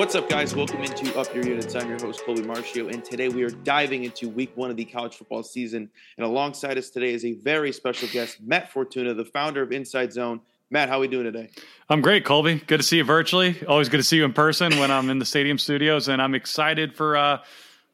What's up, guys? Welcome into Up Your Units. I'm your host, Colby Marcio, and today we are diving into week one of the college football season. And alongside us today is a very special guest, Matt Fortuna, the founder of Inside Zone. Matt, how are we doing today? I'm great, Colby. Good to see you virtually. Always good to see you in person when I'm in the stadium studios, and I'm excited for uh, I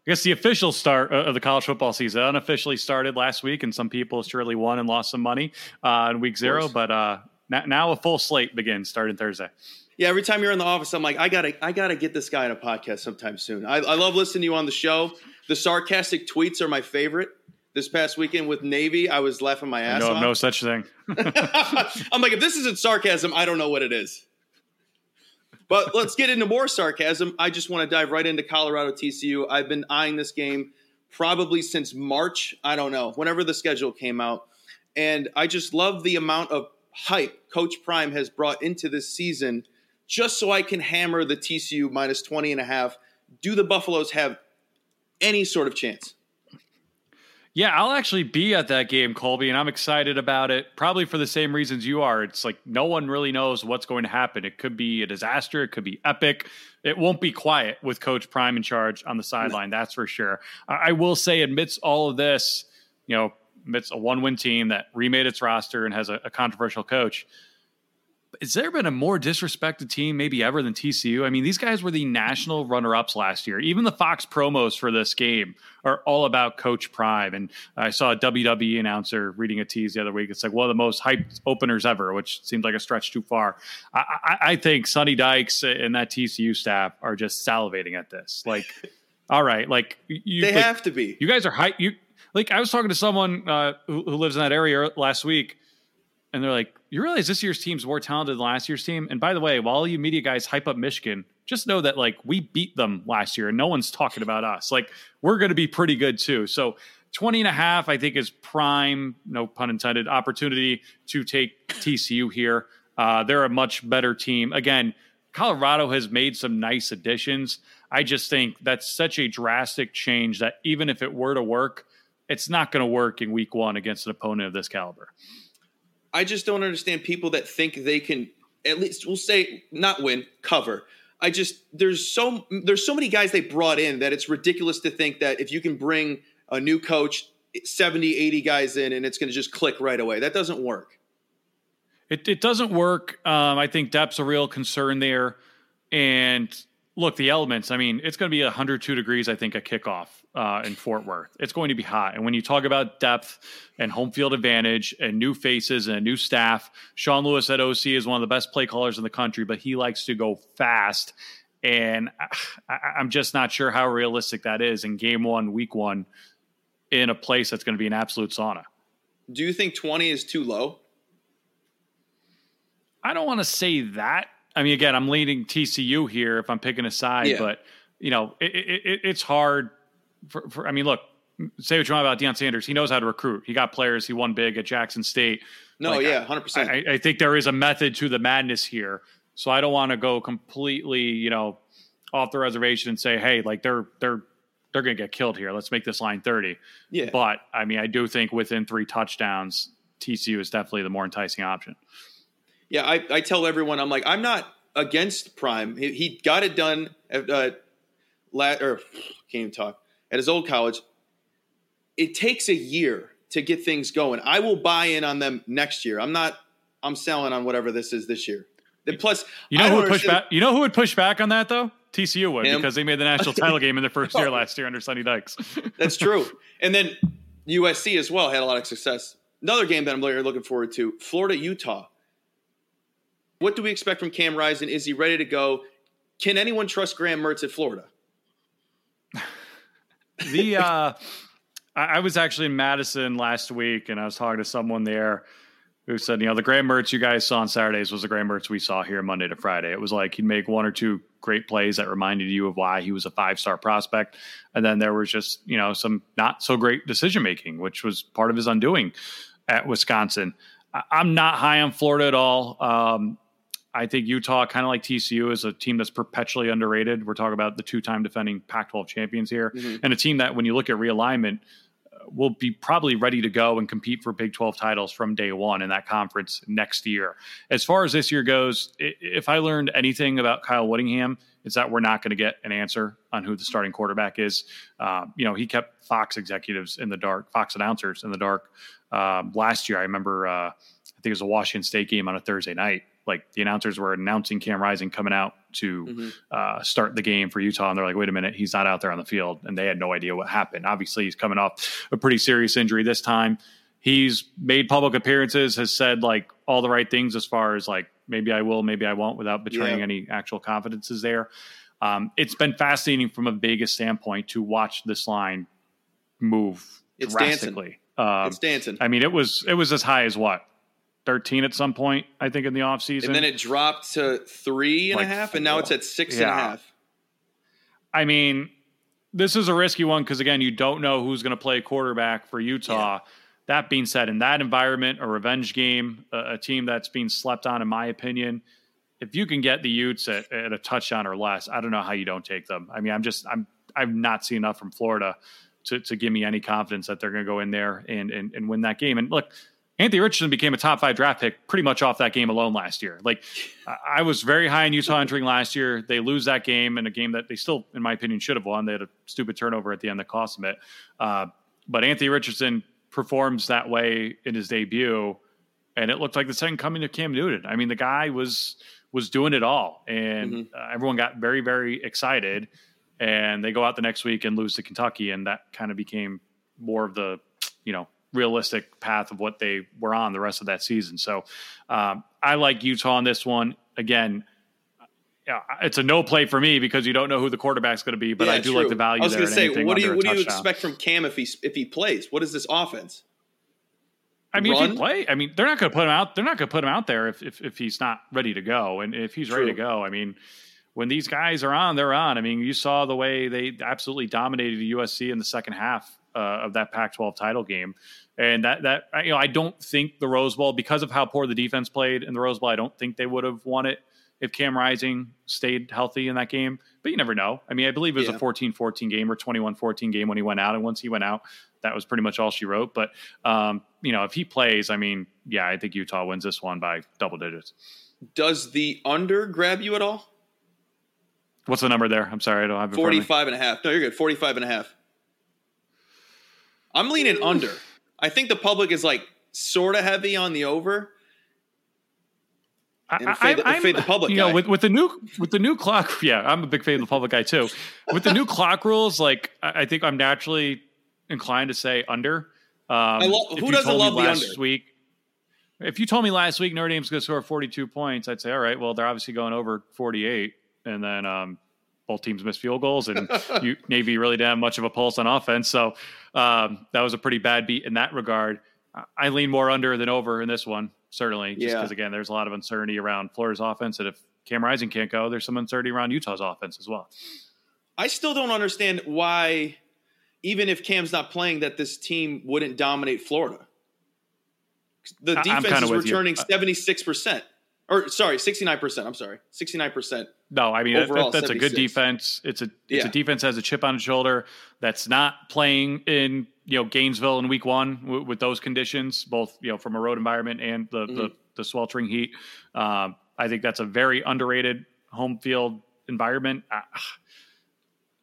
guess the official start of the college football season. Unofficially started last week, and some people surely won and lost some money uh, in week zero. But uh, now a full slate begins starting Thursday. Yeah, every time you're in the office, I'm like, I gotta, I gotta get this guy in a podcast sometime soon. I, I love listening to you on the show. The sarcastic tweets are my favorite. This past weekend with Navy, I was laughing my ass no, off. No such thing. I'm like, if this isn't sarcasm, I don't know what it is. But let's get into more sarcasm. I just want to dive right into Colorado TCU. I've been eyeing this game probably since March. I don't know, whenever the schedule came out. And I just love the amount of hype Coach Prime has brought into this season just so I can hammer the TCU minus 20 and a half. Do the Buffaloes have any sort of chance? Yeah, I'll actually be at that game, Colby, and I'm excited about it. Probably for the same reasons you are. It's like no one really knows what's going to happen. It could be a disaster. It could be epic. It won't be quiet with Coach Prime in charge on the sideline. That's for sure. I will say, amidst all of this, you know, amidst a one-win team that remade its roster and has a, a controversial coach, has there been a more disrespected team maybe ever than TCU? I mean, these guys were the national runner-ups last year. Even the Fox promos for this game are all about Coach Prime. And I saw a WWE announcer reading a tease the other week. It's like one of the most hyped openers ever, which seems like a stretch too far. I, I, I think Sonny Dykes and that TCU staff are just salivating at this. Like, all right, like you, they like, have to be. You guys are hype. You like I was talking to someone uh, who, who lives in that area last week and they're like, "You realize this year's team's more talented than last year's team?" And by the way, while you media guys hype up Michigan, just know that like we beat them last year, and no one's talking about us. Like we're going to be pretty good too. So 20 and a half, I think, is prime, no pun intended, opportunity to take TCU here. Uh, they're a much better team. Again, Colorado has made some nice additions. I just think that's such a drastic change that even if it were to work, it's not going to work in week one against an opponent of this caliber. I just don't understand people that think they can at least we'll say not win, cover. I just there's so there's so many guys they brought in that it's ridiculous to think that if you can bring a new coach 70 80 guys in and it's going to just click right away. That doesn't work. It it doesn't work. Um, I think depth's a real concern there and look, the elements, I mean, it's going to be 102 degrees, I think, a kickoff uh, in Fort Worth. It's going to be hot. And when you talk about depth and home field advantage and new faces and a new staff, Sean Lewis at OC is one of the best play callers in the country, but he likes to go fast. And I, I'm just not sure how realistic that is in game one, week one, in a place that's going to be an absolute sauna. Do you think 20 is too low? I don't want to say that I mean, again, I'm leaning TCU here if I'm picking a side, yeah. but you know, it, it, it's hard. For, for, I mean, look, say what you want about Deion Sanders. He knows how to recruit. He got players. He won big at Jackson State. No, like, yeah, hundred percent. I, I think there is a method to the madness here. So I don't want to go completely, you know, off the reservation and say, hey, like they're they're they're going to get killed here. Let's make this line thirty. Yeah. But I mean, I do think within three touchdowns, TCU is definitely the more enticing option. Yeah, I, I tell everyone I'm like I'm not against Prime. He, he got it done at uh, lat, or can't even talk at his old college. It takes a year to get things going. I will buy in on them next year. I'm not. I'm selling on whatever this is this year. And plus, you know who would push back. You know who would push back on that though? TCU would Him. because they made the national title game in their first year oh. last year under Sonny Dykes. That's true. And then USC as well had a lot of success. Another game that I'm looking forward to: Florida Utah. What do we expect from Cam Rising? Is he ready to go? Can anyone trust Graham Mertz at Florida? The uh, I was actually in Madison last week, and I was talking to someone there who said, you know, the Graham Mertz you guys saw on Saturdays was the Graham Mertz we saw here Monday to Friday. It was like he'd make one or two great plays that reminded you of why he was a five star prospect, and then there was just you know some not so great decision making, which was part of his undoing at Wisconsin. I'm not high on Florida at all. Um, I think Utah, kind of like TCU, is a team that's perpetually underrated. We're talking about the two-time defending Pac-12 champions here, mm-hmm. and a team that, when you look at realignment, will be probably ready to go and compete for Big 12 titles from day one in that conference next year. As far as this year goes, if I learned anything about Kyle Whittingham, it's that we're not going to get an answer on who the starting quarterback is. Um, you know, he kept Fox executives in the dark, Fox announcers in the dark. Um, last year, I remember, uh, I think it was a Washington State game on a Thursday night. Like the announcers were announcing Cam Rising coming out to mm-hmm. uh, start the game for Utah, and they're like, "Wait a minute, he's not out there on the field," and they had no idea what happened. Obviously, he's coming off a pretty serious injury this time. He's made public appearances, has said like all the right things as far as like maybe I will, maybe I won't, without betraying yeah. any actual confidences there. Um, it's been fascinating from a Vegas standpoint to watch this line move it's drastically. Dancing. Um, it's dancing. I mean, it was it was as high as what 13 at some point, I think, in the offseason. And then it dropped to three and like a half, and now it's at six yeah. and a half. I mean, this is a risky one because, again, you don't know who's going to play quarterback for Utah. Yeah. That being said, in that environment, a revenge game, a, a, team that's being slept on, in my opinion, if you can get the Utes at, at, a touchdown or less, I don't know how you don't take them. I mean, I'm just I'm I've not seen enough from Florida to, to give me any confidence that they're going to go in there and, and and win that game. And look, Anthony Richardson became a top five draft pick pretty much off that game alone last year. Like I was very high in Utah entering last year. They lose that game in a game that they still, in my opinion, should have won. They had a stupid turnover at the end that cost them it. Uh, but Anthony Richardson performs that way in his debut, and it looked like the second coming of Cam Newton. I mean, the guy was was doing it all, and mm-hmm. uh, everyone got very very excited. And they go out the next week and lose to Kentucky, and that kind of became more of the you know realistic path of what they were on the rest of that season. So um, I like Utah on this one. Again, yeah, it's a no play for me because you don't know who the quarterback's going to be. But yeah, I do true. like the value. I was going to say, what do you what do you expect from Cam if he if he plays? What is this offense? I mean, Run? if he play, I mean, they're not going to put him out. They're not going to put him out there if, if, if he's not ready to go. And if he's True. ready to go, I mean, when these guys are on, they're on. I mean, you saw the way they absolutely dominated the USC in the second half uh, of that Pac-12 title game. And that that you know, I don't think the Rose Bowl because of how poor the defense played in the Rose Bowl. I don't think they would have won it if Cam Rising stayed healthy in that game. But you never know. I mean, I believe it was yeah. a 14-14 game or 21-14 game when he went out, and once he went out, that was pretty much all she wrote. But um, you know, if he plays, I mean, yeah, I think Utah wins this one by double digits. Does the under grab you at all? What's the number there? I'm sorry, I don't have it 45 and a half. No, you're good. 45 and a half. I'm leaning under. I think the public is like sort of heavy on the over. I, fade, I, fade the public. You guy. know, with, with the new with the new clock, yeah, I'm a big fan of the public guy too. With the new clock rules, like I think I'm naturally inclined to say under. Um, lo- who doesn't love the under? Week, if you told me last week Notre Dame's going to score 42 points, I'd say, all right, well, they're obviously going over 48, and then um, both teams missed field goals, and you, Navy really didn't have much of a pulse on offense. So um, that was a pretty bad beat in that regard. I lean more under than over in this one, certainly, just because, yeah. again, there's a lot of uncertainty around Florida's offense. And if Cam Rising can't go, there's some uncertainty around Utah's offense as well. I still don't understand why, even if Cam's not playing, that this team wouldn't dominate Florida. The defense is returning 76%. Or, sorry, 69%. I'm sorry. 69% no, I mean Overall, that, that's 76. a good defense. It's a it's yeah. a defense has a chip on its shoulder that's not playing in you know Gainesville in week one w- with those conditions, both you know from a road environment and the mm-hmm. the, the, sweltering heat. Um, I think that's a very underrated home field environment. I,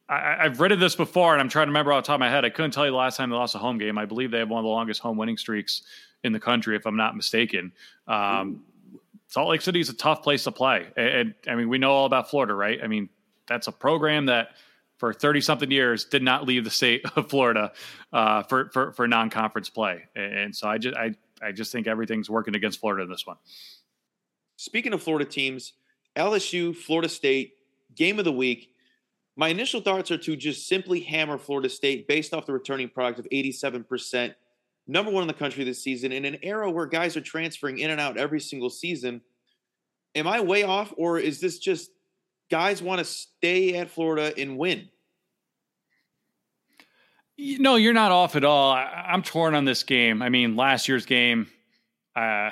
I, have read of this before, and I'm trying to remember off the top of my head. I couldn't tell you the last time they lost a home game. I believe they have one of the longest home winning streaks in the country, if I'm not mistaken. Um, Salt Lake City is a tough place to play. And, and, I mean, we know all about Florida, right? I mean, that's a program that for 30 something years did not leave the state of Florida uh, for, for, for non conference play. And so I just, I, I just think everything's working against Florida in this one. Speaking of Florida teams, LSU, Florida State, game of the week. My initial thoughts are to just simply hammer Florida State based off the returning product of 87% number one in the country this season in an era where guys are transferring in and out every single season. Am I way off, or is this just guys want to stay at Florida and win? No, you're not off at all. I, am torn on this game. I mean, last year's game, uh,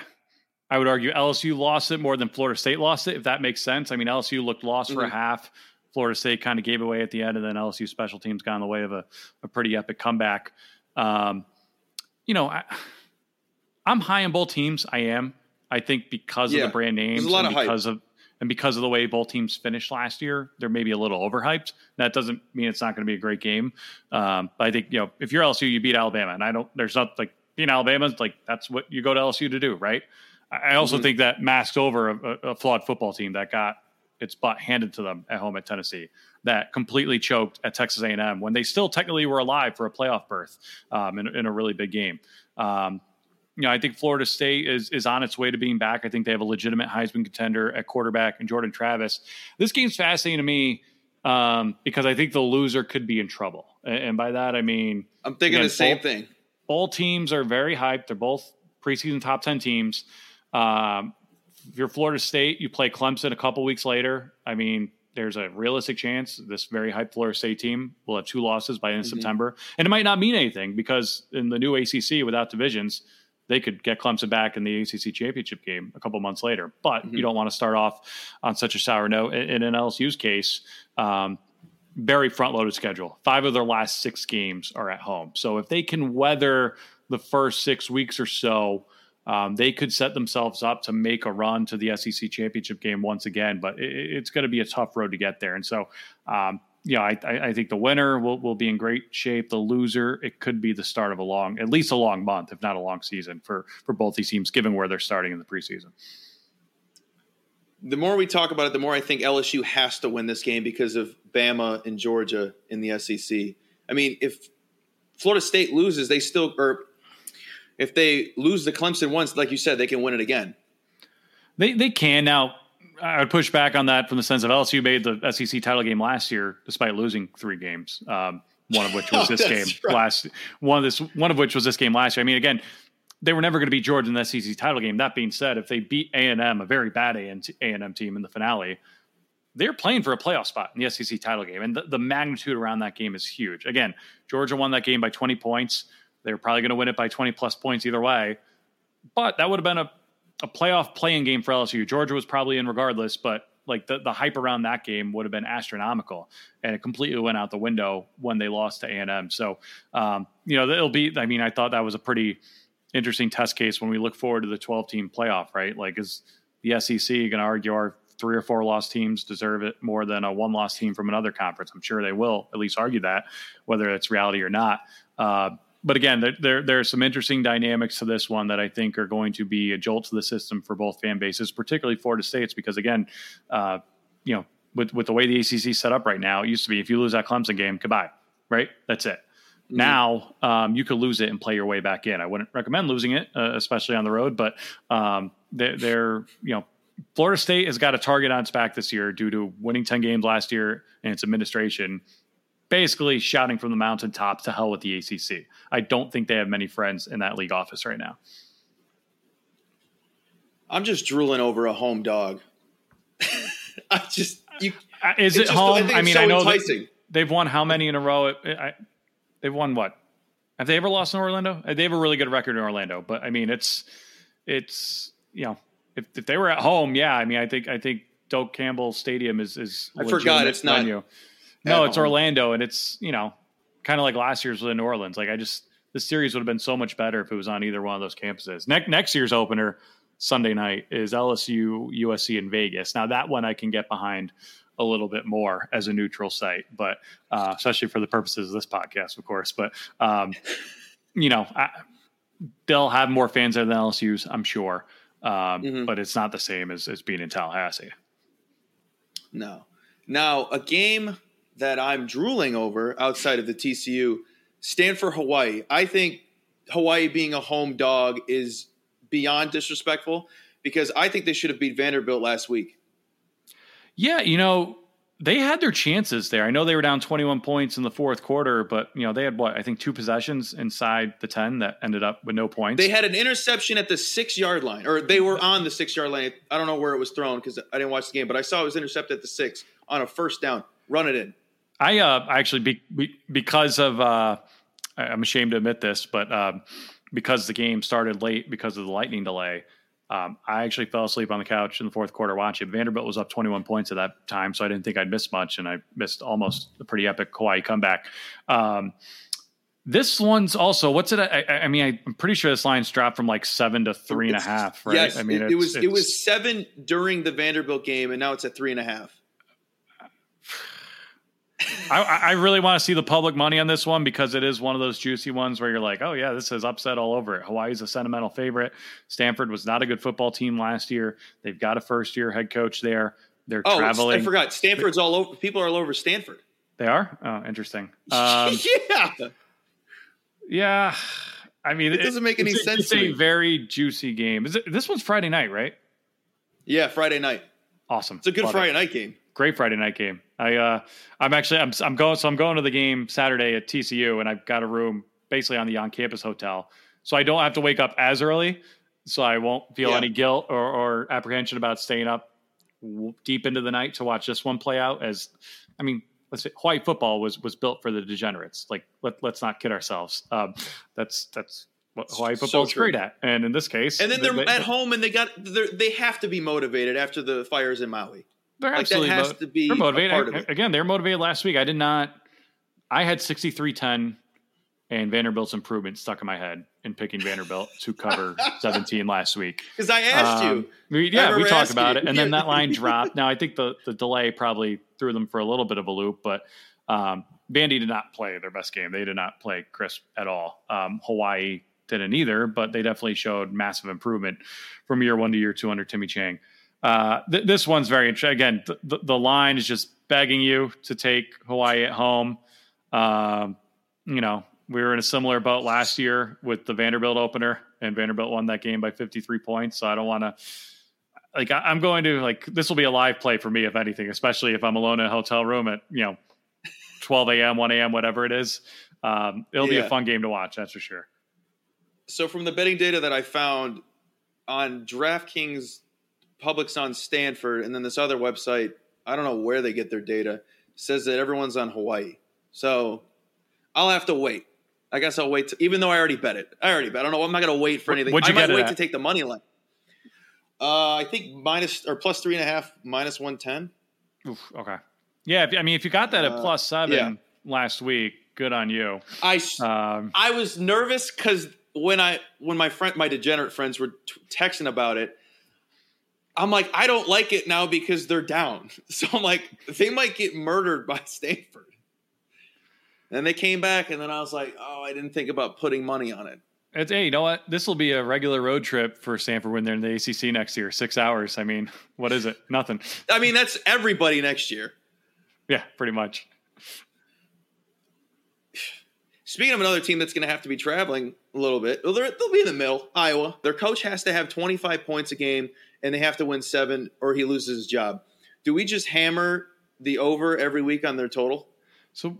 I would argue LSU lost it more than Florida State lost it, if that makes sense. I mean, LSU looked lost mm-hmm. for a mm-hmm. half. Florida State kind of gave away at the end, and then LSU special teams got in the way of a, a pretty epic comeback. Um, you know, I, am high on both teams. I am. I think because yeah. of the brand names, and because of and because of the way both teams finished last year, they're maybe a little overhyped. That doesn't mean it's not going to be a great game. Um, but I think you know if you're LSU, you beat Alabama, and I don't. There's not like being Alabama. Like that's what you go to LSU to do, right? I also mm-hmm. think that masks over a, a, flawed football team that got its butt handed to them at home at Tennessee, that completely choked at Texas A&M when they still technically were alive for a playoff berth um, in, in, a really big game. Um, you know, I think Florida State is is on its way to being back. I think they have a legitimate Heisman contender at quarterback and Jordan Travis. This game's fascinating to me um, because I think the loser could be in trouble, and, and by that I mean I'm thinking again, the same both, thing. Both teams are very hyped. They're both preseason top ten teams. Um, if you're Florida State, you play Clemson a couple weeks later. I mean, there's a realistic chance this very hyped Florida State team will have two losses by end of mm-hmm. September, and it might not mean anything because in the new ACC without divisions, they could get Clemson back in the ACC championship game a couple months later. But mm-hmm. you don't want to start off on such a sour note. In, in LSU's case, um, very front loaded schedule. Five of their last six games are at home. So if they can weather the first six weeks or so um, they could set themselves up to make a run to the SEC championship game once again, but it, it's going to be a tough road to get there. And so, um, yeah, I, I, think the winner will, will be in great shape. The loser, it could be the start of a long, at least a long month, if not a long season for for both these teams, given where they're starting in the preseason. The more we talk about it, the more I think LSU has to win this game because of Bama and Georgia in the SEC. I mean, if Florida State loses, they still or if they lose the Clemson once, like you said, they can win it again. They they can now. I would push back on that from the sense of LSU made the SEC title game last year despite losing three games. Um, one of which was oh, this game right. last. One of this one of which was this game last year. I mean, again, they were never going to beat Georgia in the SEC title game. That being said, if they beat A and M, a very bad A and M team in the finale, they're playing for a playoff spot in the SEC title game, and the, the magnitude around that game is huge. Again, Georgia won that game by 20 points. They were probably going to win it by 20 plus points either way. But that would have been a, a playoff playing game for LSU. Georgia was probably in regardless, but like the, the hype around that game would have been astronomical and it completely went out the window when they lost to A&M. So, um, you know, it'll be, I mean, I thought that was a pretty interesting test case when we look forward to the 12 team playoff, right? Like is the SEC going to argue our three or four lost teams deserve it more than a one loss team from another conference? I'm sure they will at least argue that whether it's reality or not. Uh, but again, there, there, there are some interesting dynamics to this one that I think are going to be a jolt to the system for both fan bases, particularly Florida State's, because again, uh, you know, with with the way the ACC set up right now, it used to be if you lose that Clemson game, goodbye, right? That's it. Mm-hmm. Now um, you could lose it and play your way back in. I wouldn't recommend losing it, uh, especially on the road, but um, they're, they're you know Florida State has got a target on its back this year due to winning 10 games last year and its administration basically shouting from the mountaintop to hell with the ACC. I don't think they have many friends in that league office right now. I'm just drooling over a home dog. I just you, uh, is it just, home? I, I mean, so I know they've won how many in a row? I, they've won what? Have they ever lost in Orlando? Uh, they have a really good record in Orlando, but I mean, it's it's you know, if, if they were at home, yeah. I mean, I think I think Doak Campbell Stadium is is. I forgot it's not. Venue. No, it's home. Orlando, and it's you know kind of like last year's with New Orleans. Like I just the series would have been so much better if it was on either one of those campuses. Next next year's opener Sunday night is LSU USC in Vegas. Now that one I can get behind a little bit more as a neutral site, but uh, especially for the purposes of this podcast, of course. But um, you know, I, they'll have more fans there than LSU's, I'm sure. Um, mm-hmm. But it's not the same as, as being in Tallahassee. No. Now, a game that I'm drooling over outside of the TCU stand for Hawaii. I think Hawaii being a home dog is beyond disrespectful because I think they should have beat Vanderbilt last week. Yeah, you know, they had their chances there. I know they were down 21 points in the fourth quarter, but you know, they had what, I think two possessions inside the 10 that ended up with no points. They had an interception at the 6-yard line or they were on the 6-yard line. I don't know where it was thrown cuz I didn't watch the game, but I saw it was intercepted at the 6 on a first down. Run it in. I uh, actually be, be, because of uh, I'm ashamed to admit this, but um, because the game started late because of the lightning delay, um, I actually fell asleep on the couch in the fourth quarter watching. Vanderbilt was up 21 points at that time, so I didn't think I'd miss much, and I missed almost a pretty epic Hawaii comeback. Um, This one's also what's it? I, I mean, I'm pretty sure this line's dropped from like seven to three and a half. Right? Yes, I mean, it, it was it was seven during the Vanderbilt game, and now it's at three and a half. I, I, really want to see the public money on this one because it is one of those juicy ones where you're like, oh yeah, this is upset all over it. Hawaii's a sentimental favorite. Stanford was not a good football team last year. They've got a first year head coach there. They're oh, traveling. I forgot. Stanford's all over. People are all over Stanford. They are. Oh, interesting. Um, yeah. Yeah. I mean, it, doesn't make any it's, sense. It's a very juicy game. Is it, this one's Friday night, right? Yeah, Friday night. Awesome. It's a good Love Friday it. night game. Great Friday night game. I uh, I'm actually I'm I'm going so I'm going to the game Saturday at TCU and I've got a room basically on the on campus hotel, so I don't have to wake up as early, so I won't feel Yeah. any guilt or, or apprehension about staying up w- deep into the night to watch this one play out. As I mean, let's say Hawaii football was was built for the degenerates. Like let let's not kid ourselves. Um, that's that's what Hawaii So football is great at, and in this case, And then they're they, at home, and they got they have to be motivated after the fires in Maui. They're Like that absolutely has mo- to be they're motivated. part of it. Again, they're motivated last week. I did not. I had 63-10 and Vanderbilt's improvement stuck in my head in picking Vanderbilt to cover 17 last week. Because I asked Um, you. we- yeah, we talked about you. it, and then that line dropped. Now I think the the delay probably threw them for a little bit of a loop, but um, Vandy did not play their best game. They did not play crisp at all. Um, Hawaii didn't either, but they definitely showed massive improvement from year one to year two under Timmy Chang. Uh, th- this one's very interesting. Again, th- the, the line is just begging you to take Hawaii at home. Um, you know, we were in a similar boat last year with the Vanderbilt opener, and Vanderbilt won that game by 53 points. So I don't want to, like, I, I'm going to, like, this will be a live play for me, if anything, especially if I'm alone in a hotel room at, you know, 12 a.m., 1 a.m., whatever it is. Um, it'll be a fun game to watch, that's for sure. So from the betting data that I found on DraftKings, public's on Stanford, and then this other website, I don't know where they get their data, says that everyone's on Hawaii. So I'll have to wait. I guess I'll wait. To, even though I already bet it, I already bet. I don't know. I'm not going to wait for anything. What'd you I might get wait at? to take the money line. Uh, I think minus or plus three and a half, minus one ten. Oof, okay. Yeah, if, I mean, if you got that at Uh, plus seven yeah. last week, good on you. I Um, I was nervous because when I when my friend my degenerate friends were t- texting about it, I'm like I don't like it now because they're down. So I'm like they might get murdered by Stanford. And they came back, and then I was like, oh, I didn't think about putting money on it. It's hey, you know what? This will be a regular road trip for Stanford when they're in the ACC next year. Six hours. I mean, what is it? Nothing. I mean, that's everybody next year. Yeah, pretty much. Speaking of another team that's going to have to be traveling a little bit, well, they'll be in the middle. Iowa. Their coach has to have 25 points a game, and they have to win seven, or he loses his job. Do we just hammer the over every week on their total? So,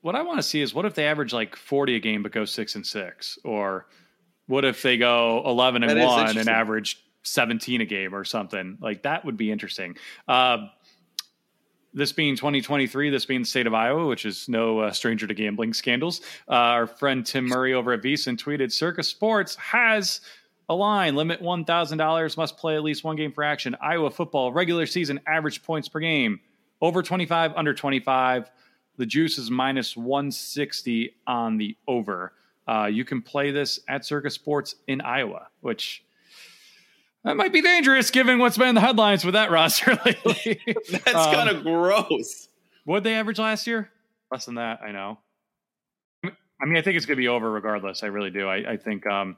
what I want to see is what if they average like forty a game but go six and six, or what if they go eleven and That is one and average seventeen a game or something like that would be interesting. Uh, this being 2023, this being the state of Iowa, which is no uh, stranger to gambling scandals, uh, our friend Tim Murray over at VSiN tweeted Circa Sports has a line limit $1,000, must play at least one game for action. Iowa football, regular season average points per game, over 25, under 25. The juice is minus 160 on the over. Uh, you can play this at Circa Sports in Iowa, which that might be dangerous given what's been in the headlines with that roster lately. That's Um, kind of gross. what they average last year? Less than that, I know. I mean, I think it's going to be over regardless. I really do. I, I think, um,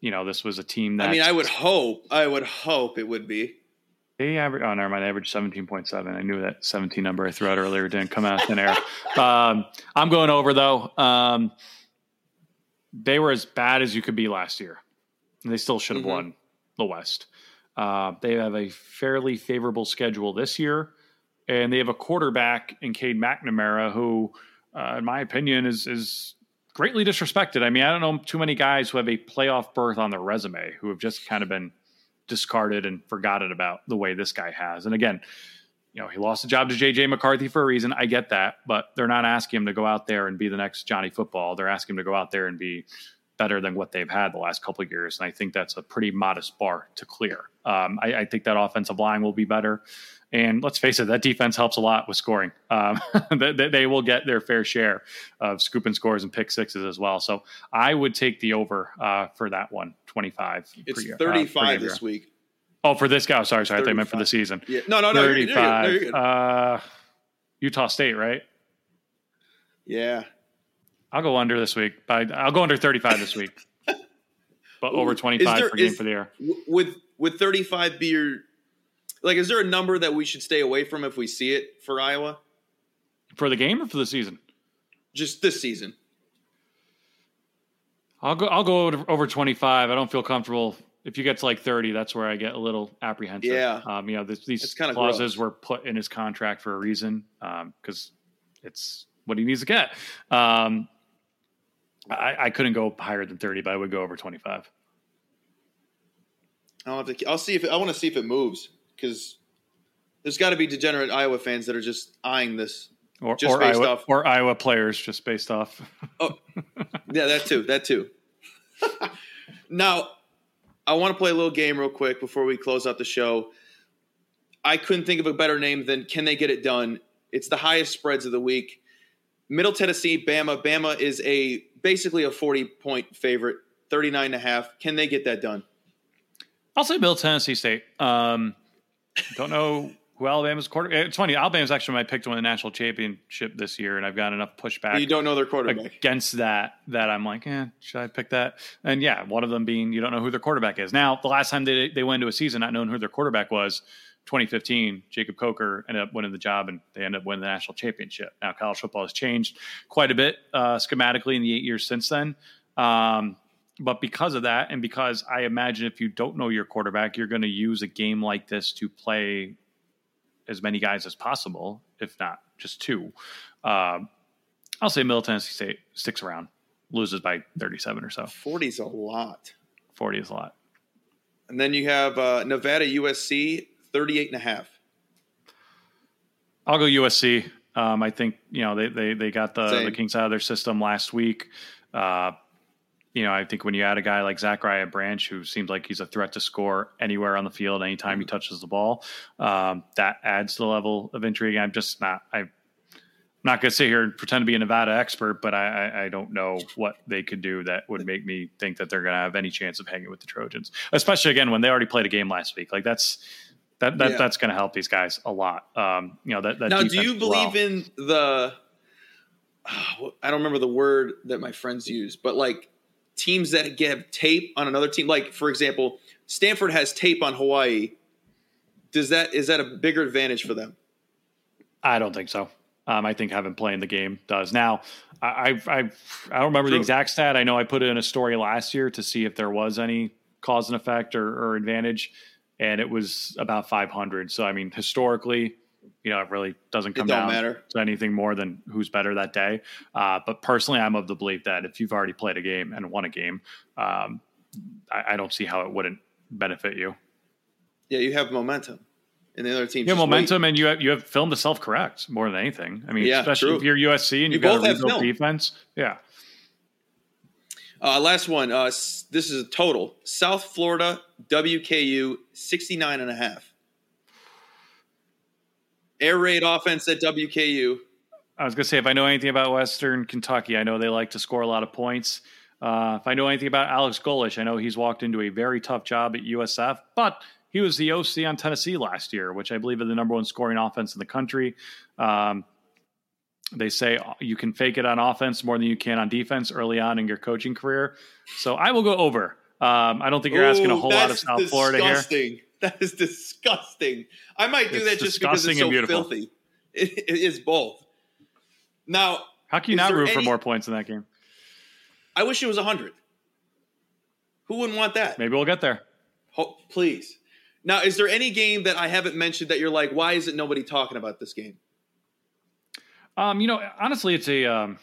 you know, this was a team that I mean, I would hope, I would hope it would be. they average. Oh, never mind. They averaged seventeen point seven. I knew that seventeen number I threw out earlier didn't come out of thin air. Um, I'm going over though. Um, they were as bad as you could be last year. And they still should have Mhm. won the West. Uh, they have a fairly favorable schedule this year, and they have a quarterback in Cade McNamara who, uh, in my opinion, is is greatly disrespected. I mean, I don't know too many guys who have a playoff berth on their resume who have just kind of been discarded and forgotten about the way this guy has. And again, you know, he lost the job to JJ McCarthy for a reason. I get that, but they're not asking him to go out there and be the next Johnny Football. They're asking him to go out there and be better than what they've had the last couple of years. And I think that's a pretty modest bar to clear. Um, I, I, think that offensive line will be better. And let's face it, that defense helps a lot with scoring. Um, they, they, will get their fair share of scooping scores and pick sixes as well. So I would take the over uh, for that one, 25. It's year, 35 uh, this week. Oh, for this guy. Oh, sorry, sorry. I thought I meant for the season. Yeah. No, no, no. 35. You're, you're, you're uh, Utah State, right? Yeah. I'll go under this week. But I'll go under 35 this week. but over 25 there, per game is, for the year. With with 35 be your like is there a number that we should stay away from if we see it for Iowa? For the game or for the season? Just this season. I'll go I'll go over, over 25. I don't feel comfortable if you get to like 30, that's where I get a little apprehensive. Yeah. Um, you know, this, these clauses gross. were put in his contract for a reason because um, it's what he needs to get. Um, I, I, couldn't go higher than 30, but I would go over 25. I'll have to. I'll see if I want to see if it moves because there's got to be degenerate Iowa fans that are just eyeing this, or, just or based Iowa, off, or Iowa players just based off. oh, yeah, that too. That too. now, I want to play a little game real quick before we close out the show. I couldn't think of a better name than "Can they get it done?" It's the highest spreads of the week. Middle Tennessee, Bama. Bama is a basically a 40 point favorite, 39 and a half. Can they get that done? I'll say Middle Tennessee State. Um, don't know who Alabama's quarter. It's funny. Alabama's actually my pick to win the national championship this year, and I've got enough pushback. You don't know their quarterback against that. That I'm like, eh, should I pick that? And yeah, one of them being you don't know who their quarterback is. Now, the last time they they went into a season not knowing who their quarterback was, 2015, Jacob Coker ended up winning the job and they ended up winning the national championship. Now, college football has changed quite a bit uh, schematically in the eight years since then. Um, but because of that, and because I imagine if you don't know your quarterback, you're going to use a game like this to play as many guys as possible, if not just two. Uh, I'll say Middle Tennessee State sticks around, loses by 37 or so. 40 is a lot. 40 is a lot. And then you have uh, Nevada USC 38 and a half. I'll go USC. Um, I think you know they they they got the, the Kings out of their system last week. Uh, you know, I think when you add a guy like Zachariah Branch, who seems like he's a threat to score anywhere on the field anytime mm-hmm. he touches the ball, um, that adds the level of intrigue. I'm just not. I'm not going to sit here and pretend to be a Nevada expert, but I, I, I, don't know what they could do that would make me think that they're going to have any chance of hanging with the Trojans, especially again when they already played a game last week. Like that's that, that yeah. that's going to help these guys a lot. Um, you know that. that now, do you believe well. in the? I don't remember the word that my friends use, but like teams that get tape on another team, like for example, Stanford has tape on Hawaii. Does that is that a bigger advantage for them? I don't think so. Um, I think having played the game does. Now, I I, I don't remember True. the exact stat. I know I put it in a story last year to see if there was any cause and effect or, or advantage and it was about 500. So I mean, historically, you know, it really doesn't come down matter. to anything more than who's better that day. Uh, but personally, I'm of the belief that if you've already played a game and won a game, um, I, I, don't see how it wouldn't benefit you. Yeah, you have momentum. And the other team, Yeah, momentum, wait. and you have you have film to self correct more than anything. I mean, yeah, especially true. if you're USC and you you've got a rebuild defense. Yeah. Uh, last one. Uh, this is a total. South Florida WKU 69 and a half. Air raid offense at WKU. I was going to say, if I know anything about Western Kentucky, I know they like to score a lot of points. Uh, if I know anything about Alex Golesh, I know he's walked into a very tough job at USF, but he was the OC on Tennessee last year, which I believe is the number one scoring offense in the country. Um, they say you can fake it on offense more than you can on defense early on in your coaching career. So I will go over. Um, I don't think you're Ooh, asking a whole lot of South disgusting. Florida here. Disgusting. That is disgusting. I might do it's that just because it's so filthy. It, it is both. Now, how can you not root any, for more points in that game? I wish it was hundred. Who wouldn't want that? Maybe we'll get there. Oh, please. Now, is there any game that I haven't mentioned that you're like, why isn't nobody talking about this game? Um, you know, honestly, it's a um,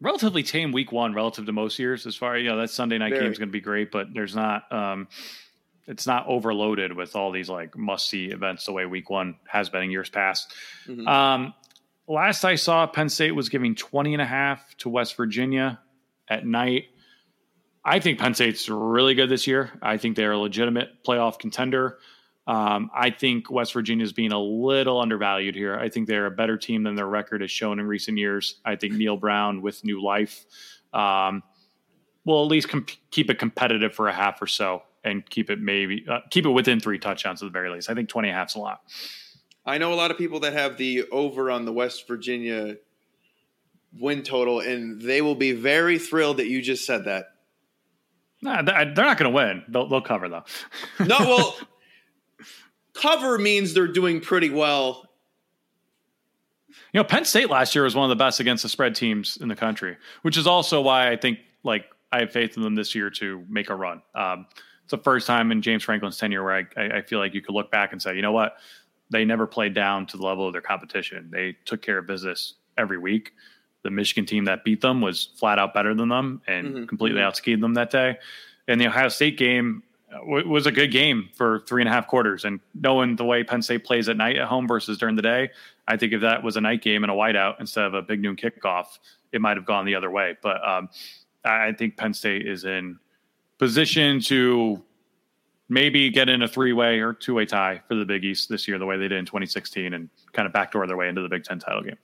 relatively tame week one relative to most years. As far as you know, that Sunday night game is going to be great, but there's not. Um, it's not overloaded with all these like must see events the way week one has been in years past. Mm-hmm. Um, last I saw, Penn State was giving 20 and a half to West Virginia at night. I think Penn State's really good this year. I think they're a legitimate playoff contender. Um, I think West Virginia is being a little undervalued here. I think they're a better team than their record has shown in recent years. I think Neal Brown with new life um, will at least comp- keep it competitive for a half or so and keep it maybe uh, keep it within three touchdowns at the very least. I think 20 and a half's a lot. I know a lot of people that have the over on the West Virginia win total, and they will be very thrilled that you just said that. Nah, they're not going to win. They'll, they'll cover though. no, well, cover means they're doing pretty well. You know, Penn State last year was one of the best against the spread teams in the country, which is also why I think like I have faith in them this year to make a run. Um, it's the first time in James Franklin's tenure where I, I, I feel like you could look back and say, you know what, they never played down to the level of their competition. They took care of business every week. The Michigan team that beat them was flat out better than them and mm-hmm. completely mm-hmm. outskied them that day. And the Ohio State game w- was a good game for three and a half quarters. And knowing the way Penn State plays at night at home versus during the day, I think if that was a night game and a whiteout instead of a big noon kickoff, it might have gone the other way. But um, I think Penn State is in position to maybe get in a three way or two way tie for the Big East this year, the way they did in 2016, and kind of backdoor their way into the Big Ten title game.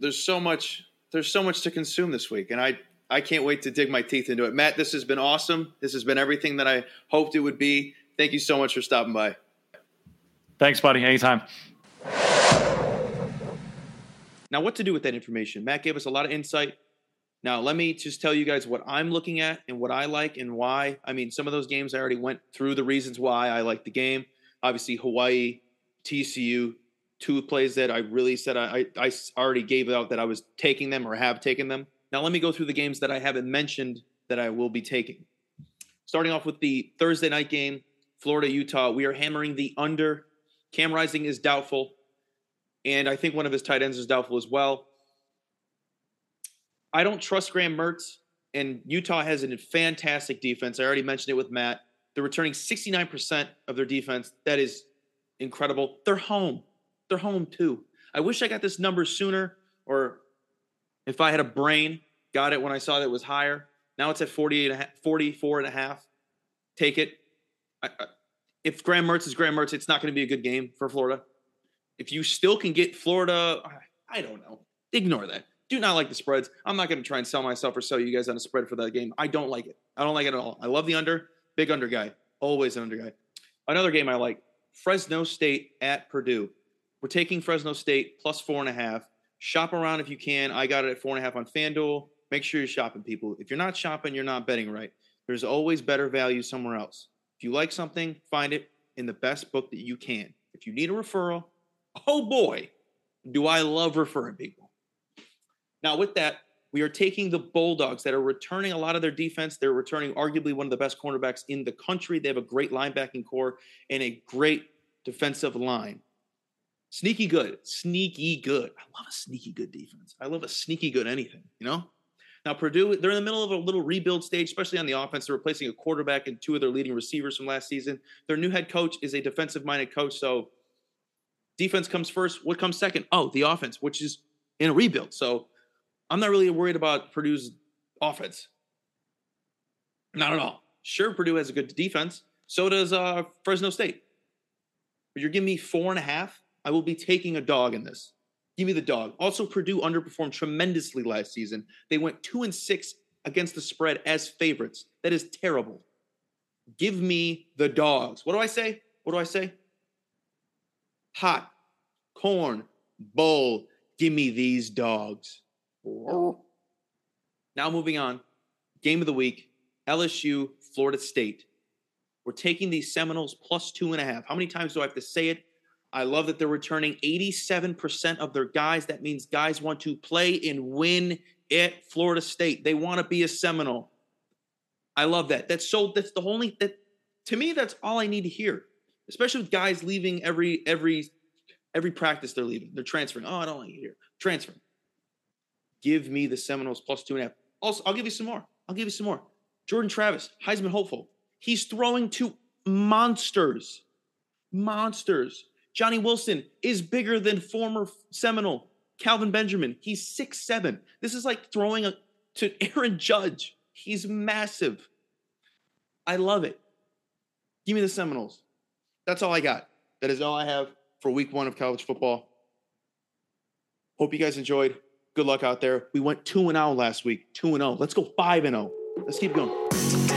There's so much. There's so much to consume this week, and I I can't wait to dig my teeth into it. Matt, this has been awesome. This has been everything that I hoped it would be. Thank you so much for stopping by. Thanks, buddy. Anytime. Now, what to do with that information? Matt gave us a lot of insight. Now, let me just tell you guys what I'm looking at and what I like and why. I mean, some of those games I already went through the reasons why I like the game. Obviously, Hawaii, TCU, two plays that I really said I, I, I already gave out that I was taking them or have taken them. Now, let me go through the games that I haven't mentioned that I will be taking. Starting off with the Thursday night game, Florida, Utah. We are hammering the under. Cam Rising is doubtful. And I think one of his tight ends is doubtful as well. I don't trust Graham Mertz, and Utah has a fantastic defense. I already mentioned it with Matt. They're returning 69% of their defense. That is incredible. They're home. They're home too. I wish I got this number sooner, or if I had a brain, got it when I saw that it was higher. Now it's at 48 and a half, 44 and a half. Take it. I, I, if Graham Mertz is Graham Mertz, it's not going to be a good game for Florida. If you still can get Florida, I don't know. Ignore that do not like the spreads. I'm not going to try and sell myself or sell you guys on a spread for that game. I don't like it. I don't like it at all. I love the under, big under guy, always an under guy. Another game I like Fresno State at Purdue. We're taking Fresno State plus four and a half. Shop around if you can. I got it at four and a half on FanDuel. Make sure you're shopping, people. If you're not shopping, you're not betting right. There's always better value somewhere else. If you like something, find it in the best book that you can. If you need a referral, oh boy, do I love referring people. Now, with that, we are taking the Bulldogs that are returning a lot of their defense. They're returning arguably one of the best cornerbacks in the country. They have a great linebacking core and a great defensive line. Sneaky good, sneaky good. I love a sneaky good defense. I love a sneaky good anything, you know? Now, Purdue, they're in the middle of a little rebuild stage, especially on the offense. They're replacing a quarterback and two of their leading receivers from last season. Their new head coach is a defensive minded coach. So defense comes first. What comes second? Oh, the offense, which is in a rebuild. So I'm not really worried about Purdue's offense. Not at all. Sure, Purdue has a good defense. So does uh, Fresno State. But you're giving me four and a half. I will be taking a dog in this. Give me the dog. Also, Purdue underperformed tremendously last season. They went two and six against the spread as favorites. That is terrible. Give me the dogs. What do I say? What do I say? Hot, corn, bull. Give me these dogs. Now moving on. Game of the week LSU, Florida State. We're taking these Seminoles plus two and a half. How many times do I have to say it? I love that they're returning 87% of their guys. That means guys want to play and win at Florida State. They want to be a Seminole. I love that. That's so that's the only that to me that's all I need to hear. Especially with guys leaving every every every practice they're leaving. They're transferring. Oh, I don't like it here. Transferring. Give me the Seminoles plus two and a half. Also, I'll give you some more. I'll give you some more. Jordan Travis, Heisman hopeful. He's throwing to monsters. Monsters. Johnny Wilson is bigger than former Seminole Kelvin Benjamin. He's six seven. This is like throwing a, to Aaron Judge. He's massive. I love it. Give me the Seminoles. That's all I got. That is all I have for week one of college football. Hope you guys enjoyed. Good luck out there. We went 2 and 0 last week. 2 and 0. Let's go 5 and 0. Let's keep going.